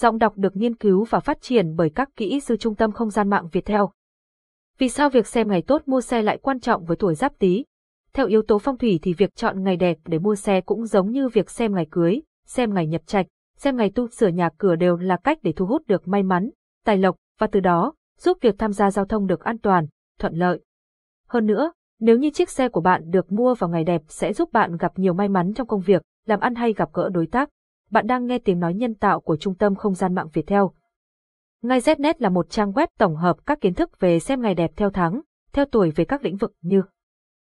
Giọng đọc được nghiên cứu và phát triển bởi các kỹ sư Trung tâm Không gian mạng Việt Theo. Vì sao việc xem ngày tốt mua xe lại quan trọng với tuổi giáp tý? Theo yếu tố phong thủy thì việc chọn ngày đẹp để mua xe cũng giống như việc xem ngày cưới, xem ngày nhập trạch, xem ngày tu sửa nhà cửa đều là cách để thu hút được may mắn, tài lộc và từ đó giúp việc tham gia giao thông được an toàn, thuận lợi. Hơn nữa, nếu như chiếc xe của bạn được mua vào ngày đẹp sẽ giúp bạn gặp nhiều may mắn trong công việc, làm ăn hay gặp gỡ đối tác. Bạn đang nghe tiếng nói nhân tạo của Trung tâm Không gian mạng Việt Theo. Ngay Znet là một trang web tổng hợp các kiến thức về xem ngày đẹp theo tháng, theo tuổi về các lĩnh vực như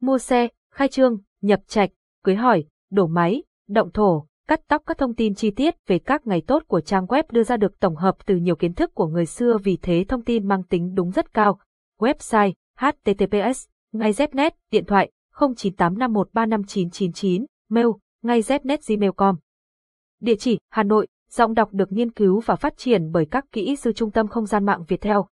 mua xe, khai trương, nhập trạch, cưới hỏi, đổ máy, động thổ, cắt tóc các thông tin chi tiết về các ngày tốt của trang web đưa ra được tổng hợp từ nhiều kiến thức của người xưa vì thế thông tin mang tính đúng rất cao. Website https ngay Znet điện thoại 0985135999 mail ngay znet gmail.com Địa chỉ Hà Nội, giọng đọc được nghiên cứu và phát triển bởi các kỹ sư Trung tâm Không gian mạng Việt Theo.